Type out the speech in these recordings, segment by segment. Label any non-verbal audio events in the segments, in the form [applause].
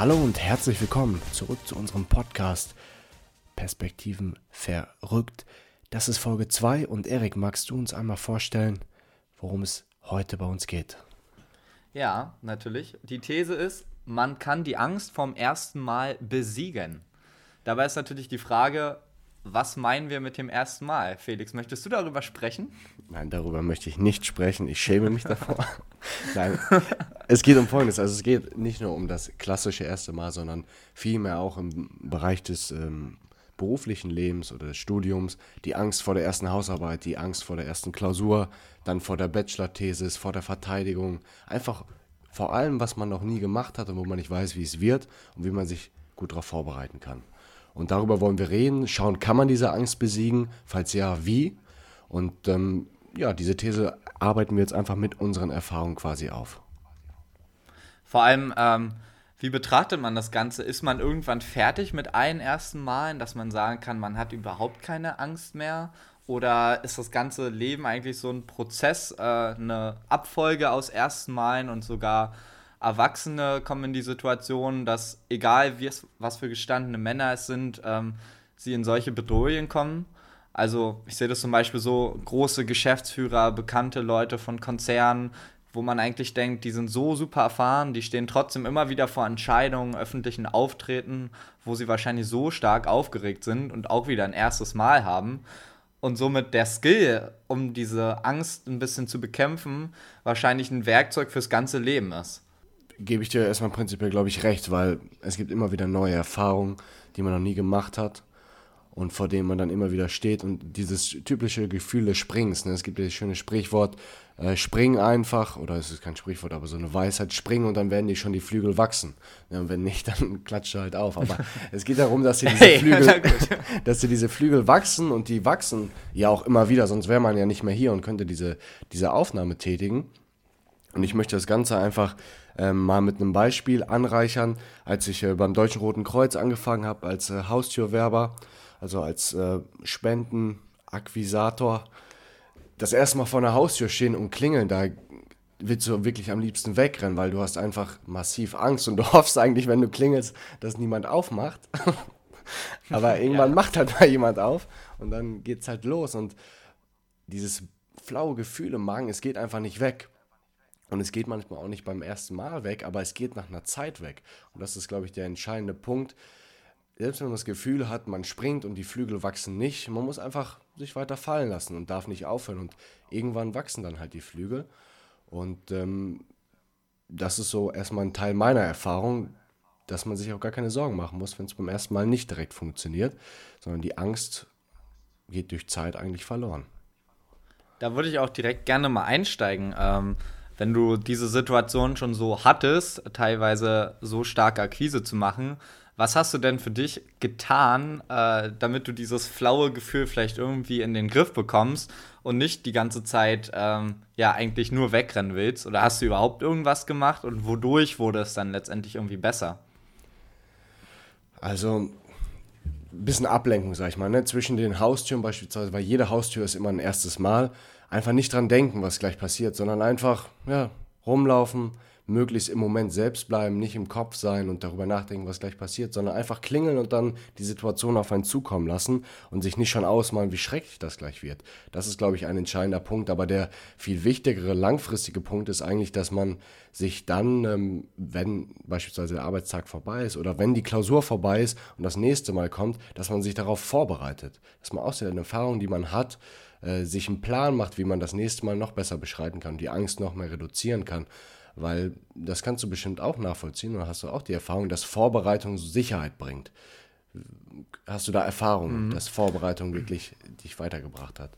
Hallo und herzlich willkommen zurück zu unserem Podcast Perspektiven verrückt. Das ist Folge 2 und Erik, magst du uns einmal vorstellen, worum es heute bei uns geht? Ja, natürlich. Die These ist, man kann die Angst vom ersten Mal besiegen. Dabei ist natürlich die Frage, was meinen wir mit dem ersten Mal? Felix, möchtest du darüber sprechen? Nein, darüber möchte ich nicht sprechen. Ich schäme mich davor. [laughs] Nein, es geht um Folgendes. Also es geht nicht nur um das klassische erste Mal, sondern vielmehr auch im Bereich des ähm, beruflichen Lebens oder des Studiums. Die Angst vor der ersten Hausarbeit, die Angst vor der ersten Klausur, dann vor der Bachelor-Thesis, vor der Verteidigung. Einfach vor allem, was man noch nie gemacht hat und wo man nicht weiß, wie es wird und wie man sich gut darauf vorbereiten kann. Und darüber wollen wir reden, schauen, kann man diese Angst besiegen? Falls ja, wie? Und ähm, ja, diese These arbeiten wir jetzt einfach mit unseren Erfahrungen quasi auf. Vor allem, ähm, wie betrachtet man das Ganze? Ist man irgendwann fertig mit allen ersten Malen, dass man sagen kann, man hat überhaupt keine Angst mehr? Oder ist das ganze Leben eigentlich so ein Prozess, äh, eine Abfolge aus ersten Malen und sogar Erwachsene kommen in die Situation, dass egal was für gestandene Männer es sind, ähm, sie in solche Bedrohungen kommen. Also ich sehe das zum Beispiel so, große Geschäftsführer, bekannte Leute von Konzernen, wo man eigentlich denkt, die sind so super erfahren, die stehen trotzdem immer wieder vor Entscheidungen, öffentlichen Auftreten, wo sie wahrscheinlich so stark aufgeregt sind und auch wieder ein erstes Mal haben. Und somit der Skill, um diese Angst ein bisschen zu bekämpfen, wahrscheinlich ein Werkzeug fürs ganze Leben ist gebe ich dir erstmal prinzipiell, glaube ich, recht, weil es gibt immer wieder neue Erfahrungen, die man noch nie gemacht hat und vor denen man dann immer wieder steht und dieses typische Gefühl des Springs. Ne? Es gibt dieses schöne Sprichwort, äh, spring einfach, oder es ist kein Sprichwort, aber so eine Weisheit, spring und dann werden die schon die Flügel wachsen. Ja, und wenn nicht, [laughs] dann klatscht du halt auf. Aber [laughs] es geht darum, dass sie diese hey, Flügel, [laughs] dass diese Flügel wachsen und die wachsen ja auch immer wieder, sonst wäre man ja nicht mehr hier und könnte diese, diese Aufnahme tätigen. Und ich möchte das Ganze einfach ähm, mal mit einem Beispiel anreichern. Als ich äh, beim Deutschen Roten Kreuz angefangen habe als äh, Haustürwerber, also als äh, Spendenakquisator, das erste Mal vor einer Haustür stehen und klingeln, da willst du wirklich am liebsten wegrennen, weil du hast einfach massiv Angst und du [laughs] hoffst eigentlich, wenn du klingelst, dass niemand aufmacht. [laughs] Aber irgendwann ja. macht halt mal jemand auf und dann geht's halt los und dieses flaue Gefühl im Magen, es geht einfach nicht weg. Und es geht manchmal auch nicht beim ersten Mal weg, aber es geht nach einer Zeit weg. Und das ist, glaube ich, der entscheidende Punkt. Selbst wenn man das Gefühl hat, man springt und die Flügel wachsen nicht, man muss einfach sich weiter fallen lassen und darf nicht aufhören. Und irgendwann wachsen dann halt die Flügel. Und ähm, das ist so erstmal ein Teil meiner Erfahrung, dass man sich auch gar keine Sorgen machen muss, wenn es beim ersten Mal nicht direkt funktioniert, sondern die Angst geht durch Zeit eigentlich verloren. Da würde ich auch direkt gerne mal einsteigen. Ähm, wenn du diese Situation schon so hattest, teilweise so starke Akquise zu machen, was hast du denn für dich getan, äh, damit du dieses flaue Gefühl vielleicht irgendwie in den Griff bekommst und nicht die ganze Zeit ähm, ja eigentlich nur wegrennen willst? Oder hast du überhaupt irgendwas gemacht und wodurch wurde es dann letztendlich irgendwie besser? Also ein bisschen Ablenkung, sag ich mal, ne? zwischen den Haustüren beispielsweise, weil jede Haustür ist immer ein erstes Mal einfach nicht dran denken, was gleich passiert, sondern einfach ja, rumlaufen, möglichst im Moment selbst bleiben, nicht im Kopf sein und darüber nachdenken, was gleich passiert, sondern einfach klingeln und dann die Situation auf einen zukommen lassen und sich nicht schon ausmalen, wie schrecklich das gleich wird. Das ist, glaube ich, ein entscheidender Punkt. Aber der viel wichtigere, langfristige Punkt ist eigentlich, dass man sich dann, ähm, wenn beispielsweise der Arbeitstag vorbei ist oder wenn die Klausur vorbei ist und das nächste Mal kommt, dass man sich darauf vorbereitet. Dass man aus den Erfahrungen, die man hat, äh, sich einen Plan macht, wie man das nächste Mal noch besser beschreiten kann, die Angst noch mehr reduzieren kann. Weil das kannst du bestimmt auch nachvollziehen und hast du auch die Erfahrung, dass Vorbereitung Sicherheit bringt. Hast du da Erfahrung, mhm. dass Vorbereitung wirklich dich weitergebracht hat?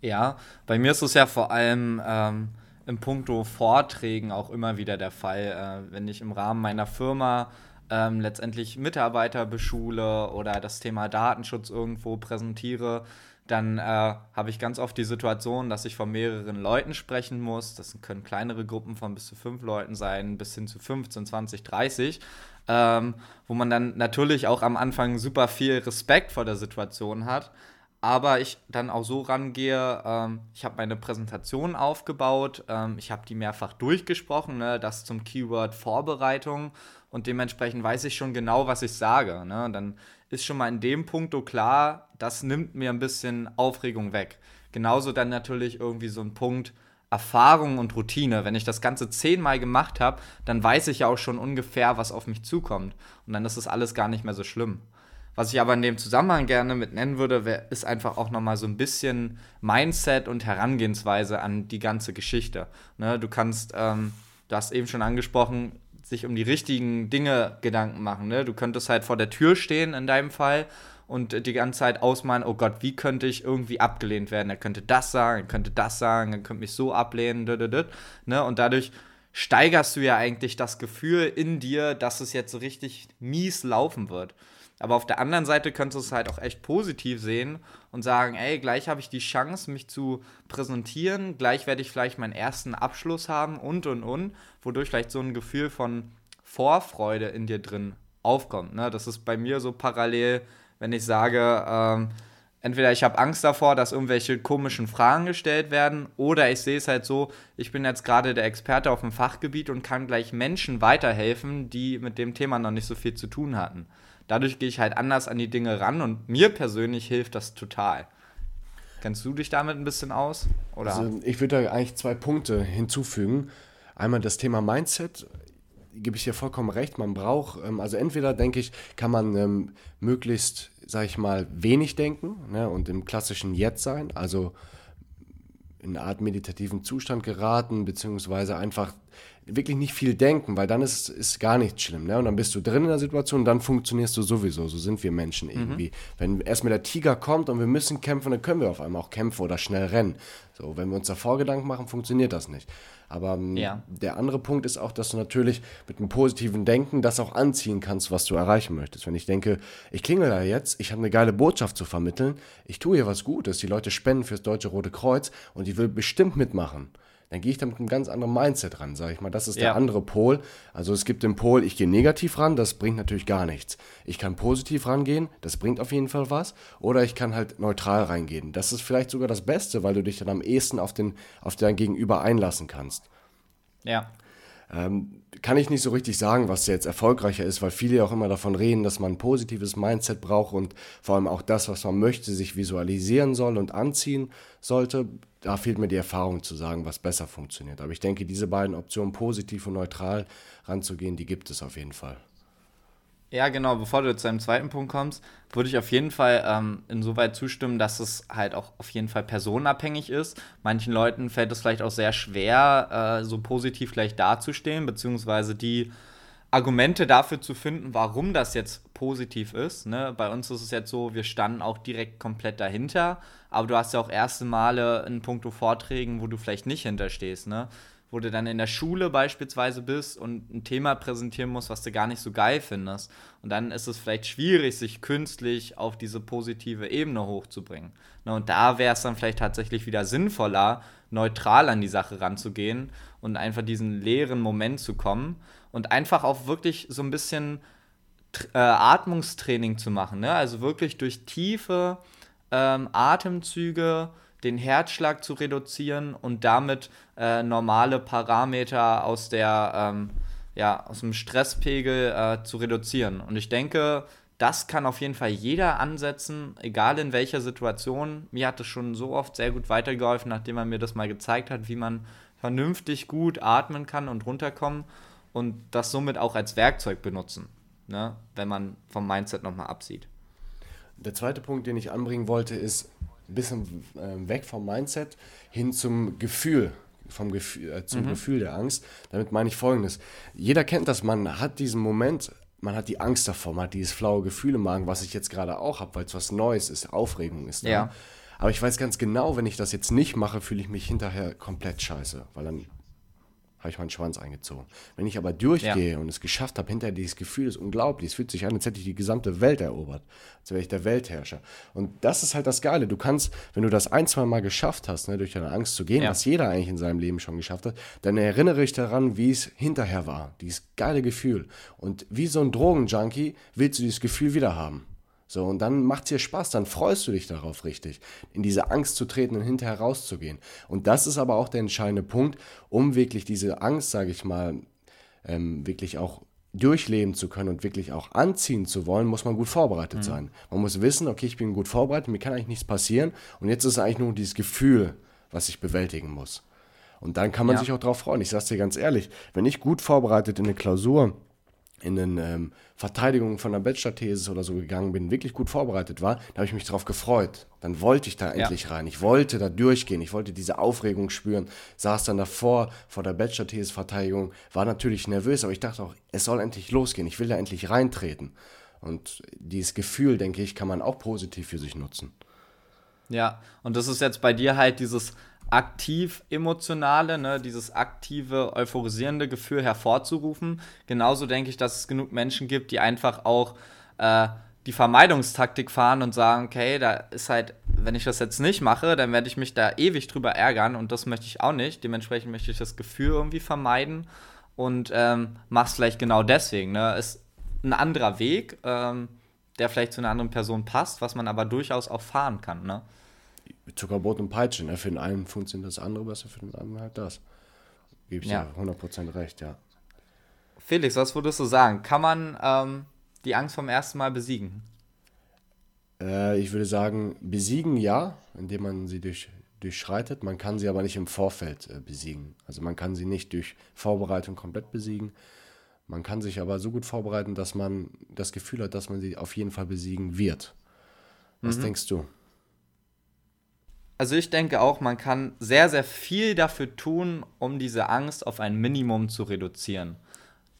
Ja, bei mir ist es ja vor allem ähm, im Punkto Vorträgen auch immer wieder der Fall. Äh, wenn ich im Rahmen meiner Firma ähm, letztendlich Mitarbeiter beschule oder das Thema Datenschutz irgendwo präsentiere, dann äh, habe ich ganz oft die Situation, dass ich von mehreren Leuten sprechen muss. Das können kleinere Gruppen von bis zu fünf Leuten sein, bis hin zu 15, 20, 30. Ähm, wo man dann natürlich auch am Anfang super viel Respekt vor der Situation hat. Aber ich dann auch so rangehe, ähm, ich habe meine Präsentation aufgebaut, ähm, ich habe die mehrfach durchgesprochen, ne, das zum Keyword Vorbereitung und dementsprechend weiß ich schon genau, was ich sage. Ne? Dann ist schon mal in dem Punkt klar, das nimmt mir ein bisschen Aufregung weg. Genauso dann natürlich irgendwie so ein Punkt Erfahrung und Routine. Wenn ich das Ganze zehnmal gemacht habe, dann weiß ich ja auch schon ungefähr, was auf mich zukommt. Und dann ist das alles gar nicht mehr so schlimm. Was ich aber in dem Zusammenhang gerne mit nennen würde, ist einfach auch nochmal so ein bisschen Mindset und Herangehensweise an die ganze Geschichte. Ne, du kannst, ähm, du hast eben schon angesprochen, sich um die richtigen Dinge Gedanken machen. Ne? Du könntest halt vor der Tür stehen in deinem Fall und die ganze Zeit ausmalen, oh Gott, wie könnte ich irgendwie abgelehnt werden? Er könnte das sagen, er könnte das sagen, er könnte mich so ablehnen, ne? Und dadurch steigerst du ja eigentlich das Gefühl in dir, dass es jetzt so richtig mies laufen wird. Aber auf der anderen Seite könntest du es halt auch echt positiv sehen und sagen, ey, gleich habe ich die Chance, mich zu präsentieren, gleich werde ich vielleicht meinen ersten Abschluss haben und und und, wodurch vielleicht so ein Gefühl von Vorfreude in dir drin aufkommt. Ne? Das ist bei mir so parallel, wenn ich sage, ähm, entweder ich habe Angst davor, dass irgendwelche komischen Fragen gestellt werden, oder ich sehe es halt so, ich bin jetzt gerade der Experte auf dem Fachgebiet und kann gleich Menschen weiterhelfen, die mit dem Thema noch nicht so viel zu tun hatten dadurch gehe ich halt anders an die Dinge ran und mir persönlich hilft das total. Kennst du dich damit ein bisschen aus? Oder? Also ich würde da eigentlich zwei Punkte hinzufügen. Einmal das Thema Mindset, gebe ich dir vollkommen recht, man braucht, ähm, also entweder denke ich, kann man ähm, möglichst, sage ich mal, wenig denken ne, und im klassischen Jetzt sein, also in eine Art meditativen Zustand geraten, beziehungsweise einfach wirklich nicht viel denken, weil dann ist, ist gar nichts schlimm. Ne? Und dann bist du drin in der Situation und dann funktionierst du sowieso. So sind wir Menschen mhm. irgendwie. Mhm. Wenn erstmal der Tiger kommt und wir müssen kämpfen, dann können wir auf einmal auch kämpfen oder schnell rennen. So, wenn wir uns davor Gedanken machen, funktioniert das nicht. Aber ähm, ja. der andere Punkt ist auch, dass du natürlich mit einem positiven Denken das auch anziehen kannst, was du erreichen möchtest. Wenn ich denke, ich klingel da jetzt, ich habe eine geile Botschaft zu vermitteln, ich tue hier was Gutes, die Leute spenden fürs Deutsche Rote Kreuz und die will bestimmt mitmachen dann gehe ich da mit einem ganz anderen Mindset ran, sage ich mal. Das ist ja. der andere Pol. Also es gibt den Pol, ich gehe negativ ran, das bringt natürlich gar nichts. Ich kann positiv rangehen, das bringt auf jeden Fall was. Oder ich kann halt neutral reingehen. Das ist vielleicht sogar das Beste, weil du dich dann am ehesten auf, den, auf dein Gegenüber einlassen kannst. Ja. Ähm, kann ich nicht so richtig sagen, was jetzt erfolgreicher ist, weil viele auch immer davon reden, dass man ein positives Mindset braucht und vor allem auch das, was man möchte, sich visualisieren soll und anziehen sollte. Da fehlt mir die Erfahrung zu sagen, was besser funktioniert. Aber ich denke, diese beiden Optionen, positiv und neutral ranzugehen, die gibt es auf jeden Fall. Ja, genau, bevor du zu deinem zweiten Punkt kommst, würde ich auf jeden Fall ähm, insoweit zustimmen, dass es halt auch auf jeden Fall personenabhängig ist. Manchen Leuten fällt es vielleicht auch sehr schwer, äh, so positiv gleich dazustehen, beziehungsweise die Argumente dafür zu finden, warum das jetzt positiv ist. Ne? Bei uns ist es jetzt so, wir standen auch direkt komplett dahinter, aber du hast ja auch erste Male in puncto Vorträgen, wo du vielleicht nicht hinterstehst. Ne? Wo du dann in der Schule beispielsweise bist und ein Thema präsentieren musst, was du gar nicht so geil findest. Und dann ist es vielleicht schwierig, sich künstlich auf diese positive Ebene hochzubringen. und da wäre es dann vielleicht tatsächlich wieder sinnvoller, neutral an die Sache ranzugehen und einfach diesen leeren Moment zu kommen und einfach auch wirklich so ein bisschen äh, Atmungstraining zu machen. Ne? Also wirklich durch tiefe ähm, Atemzüge den Herzschlag zu reduzieren und damit äh, normale Parameter aus der ähm, ja, aus dem Stresspegel äh, zu reduzieren. Und ich denke, das kann auf jeden Fall jeder ansetzen, egal in welcher Situation. Mir hat es schon so oft sehr gut weitergeholfen, nachdem er mir das mal gezeigt hat, wie man vernünftig gut atmen kann und runterkommen und das somit auch als Werkzeug benutzen, ne? wenn man vom Mindset nochmal absieht. Der zweite Punkt, den ich anbringen wollte, ist, ein bisschen äh, weg vom Mindset hin zum Gefühl, vom Gefühl, äh, zum mhm. Gefühl der Angst. Damit meine ich folgendes. Jeder kennt das, man hat diesen Moment, man hat die Angst davor, man hat dieses flaue Gefühl im Magen, was ich jetzt gerade auch habe, weil es was Neues ist, Aufregung ist. Da. Ja. Aber ich weiß ganz genau, wenn ich das jetzt nicht mache, fühle ich mich hinterher komplett scheiße, weil dann habe ich meinen Schwanz eingezogen. Wenn ich aber durchgehe ja. und es geschafft habe, hinterher dieses Gefühl ist unglaublich. Es fühlt sich an, als hätte ich die gesamte Welt erobert. Als wäre ich der Weltherrscher. Und das ist halt das Geile. Du kannst, wenn du das ein, zwei Mal geschafft hast, ne, durch deine Angst zu gehen, ja. was jeder eigentlich in seinem Leben schon geschafft hat, dann erinnere ich daran, wie es hinterher war. Dieses geile Gefühl. Und wie so ein Drogenjunkie willst du dieses Gefühl wieder haben. So, und dann macht es dir Spaß, dann freust du dich darauf richtig, in diese Angst zu treten und hinterher rauszugehen. Und das ist aber auch der entscheidende Punkt, um wirklich diese Angst, sage ich mal, ähm, wirklich auch durchleben zu können und wirklich auch anziehen zu wollen, muss man gut vorbereitet mhm. sein. Man muss wissen, okay, ich bin gut vorbereitet, mir kann eigentlich nichts passieren und jetzt ist eigentlich nur dieses Gefühl, was ich bewältigen muss. Und dann kann man ja. sich auch darauf freuen. Ich sag's dir ganz ehrlich, wenn ich gut vorbereitet in eine Klausur in eine ähm, Verteidigung von der Bachelor-Thesis oder so gegangen bin, wirklich gut vorbereitet war, da habe ich mich darauf gefreut. Dann wollte ich da ja. endlich rein. Ich wollte da durchgehen. Ich wollte diese Aufregung spüren. Saß dann davor, vor der Bachelor-Thesis-Verteidigung, war natürlich nervös, aber ich dachte auch, es soll endlich losgehen. Ich will da endlich reintreten. Und dieses Gefühl, denke ich, kann man auch positiv für sich nutzen. Ja, und das ist jetzt bei dir halt dieses aktiv emotionale, ne, dieses aktive, euphorisierende Gefühl hervorzurufen. Genauso denke ich, dass es genug Menschen gibt, die einfach auch äh, die Vermeidungstaktik fahren und sagen, okay, da ist halt, wenn ich das jetzt nicht mache, dann werde ich mich da ewig drüber ärgern und das möchte ich auch nicht. Dementsprechend möchte ich das Gefühl irgendwie vermeiden und ähm, mach's vielleicht genau deswegen. Ne? Ist ein anderer Weg, ähm, der vielleicht zu einer anderen Person passt, was man aber durchaus auch fahren kann. Ne? Zuckerbrot und Peitsche. Ne? Für den einen funktioniert das andere besser, für den anderen halt das. Gebe ich ja. dir 100% recht, ja. Felix, was würdest du sagen? Kann man ähm, die Angst vom ersten Mal besiegen? Äh, ich würde sagen, besiegen ja, indem man sie durch, durchschreitet. Man kann sie aber nicht im Vorfeld äh, besiegen. Also man kann sie nicht durch Vorbereitung komplett besiegen. Man kann sich aber so gut vorbereiten, dass man das Gefühl hat, dass man sie auf jeden Fall besiegen wird. Was mhm. denkst du? Also ich denke auch, man kann sehr, sehr viel dafür tun, um diese Angst auf ein Minimum zu reduzieren.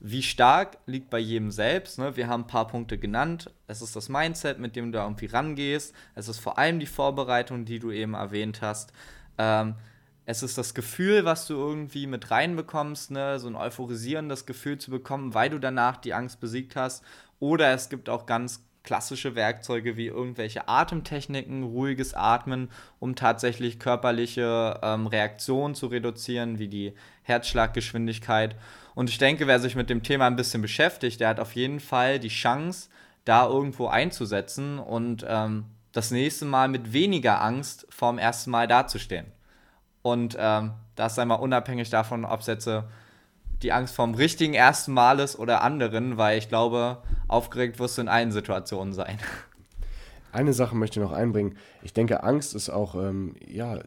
Wie stark liegt bei jedem selbst. Ne? Wir haben ein paar Punkte genannt. Es ist das Mindset, mit dem du irgendwie rangehst. Es ist vor allem die Vorbereitung, die du eben erwähnt hast. Ähm, es ist das Gefühl, was du irgendwie mit reinbekommst, ne? so ein euphorisierendes Gefühl zu bekommen, weil du danach die Angst besiegt hast. Oder es gibt auch ganz klassische Werkzeuge wie irgendwelche Atemtechniken, ruhiges Atmen, um tatsächlich körperliche ähm, Reaktionen zu reduzieren, wie die Herzschlaggeschwindigkeit. Und ich denke, wer sich mit dem Thema ein bisschen beschäftigt, der hat auf jeden Fall die Chance, da irgendwo einzusetzen und ähm, das nächste Mal mit weniger Angst vorm ersten Mal dazustehen. Und ähm, das sei mal unabhängig davon, ob es jetzt die Angst vom richtigen ersten Mal ist oder anderen, weil ich glaube, aufgeregt wirst du in allen Situationen sein. Eine Sache möchte ich noch einbringen. Ich denke, Angst ist auch ähm, ja,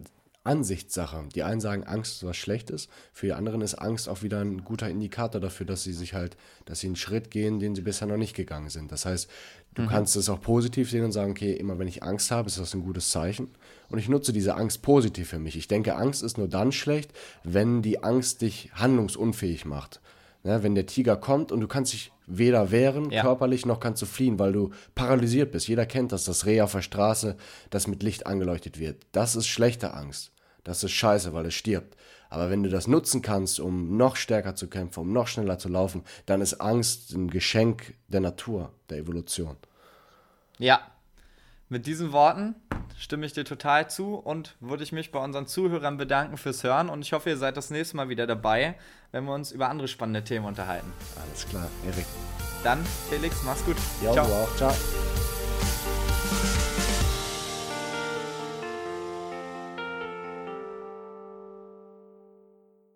Ansichtssache. Die einen sagen, Angst ist was Schlechtes, für die anderen ist Angst auch wieder ein guter Indikator dafür, dass sie sich halt, dass sie einen Schritt gehen, den sie bisher noch nicht gegangen sind. Das heißt, du mhm. kannst es auch positiv sehen und sagen, okay, immer wenn ich Angst habe, ist das ein gutes Zeichen. Und ich nutze diese Angst positiv für mich. Ich denke, Angst ist nur dann schlecht, wenn die Angst dich handlungsunfähig macht. Ne, wenn der Tiger kommt und du kannst dich weder wehren ja. körperlich noch kannst du fliehen, weil du paralysiert bist. Jeder kennt das, das Reh auf der Straße, das mit Licht angeleuchtet wird. Das ist schlechte Angst. Das ist scheiße, weil es stirbt. Aber wenn du das nutzen kannst, um noch stärker zu kämpfen, um noch schneller zu laufen, dann ist Angst ein Geschenk der Natur, der Evolution. Ja, mit diesen Worten stimme ich dir total zu und würde ich mich bei unseren Zuhörern bedanken fürs Hören und ich hoffe, ihr seid das nächste Mal wieder dabei, wenn wir uns über andere spannende Themen unterhalten. Alles klar, Erik. Dann, Felix, mach's gut. Ja, Ciao. Du auch. Ciao.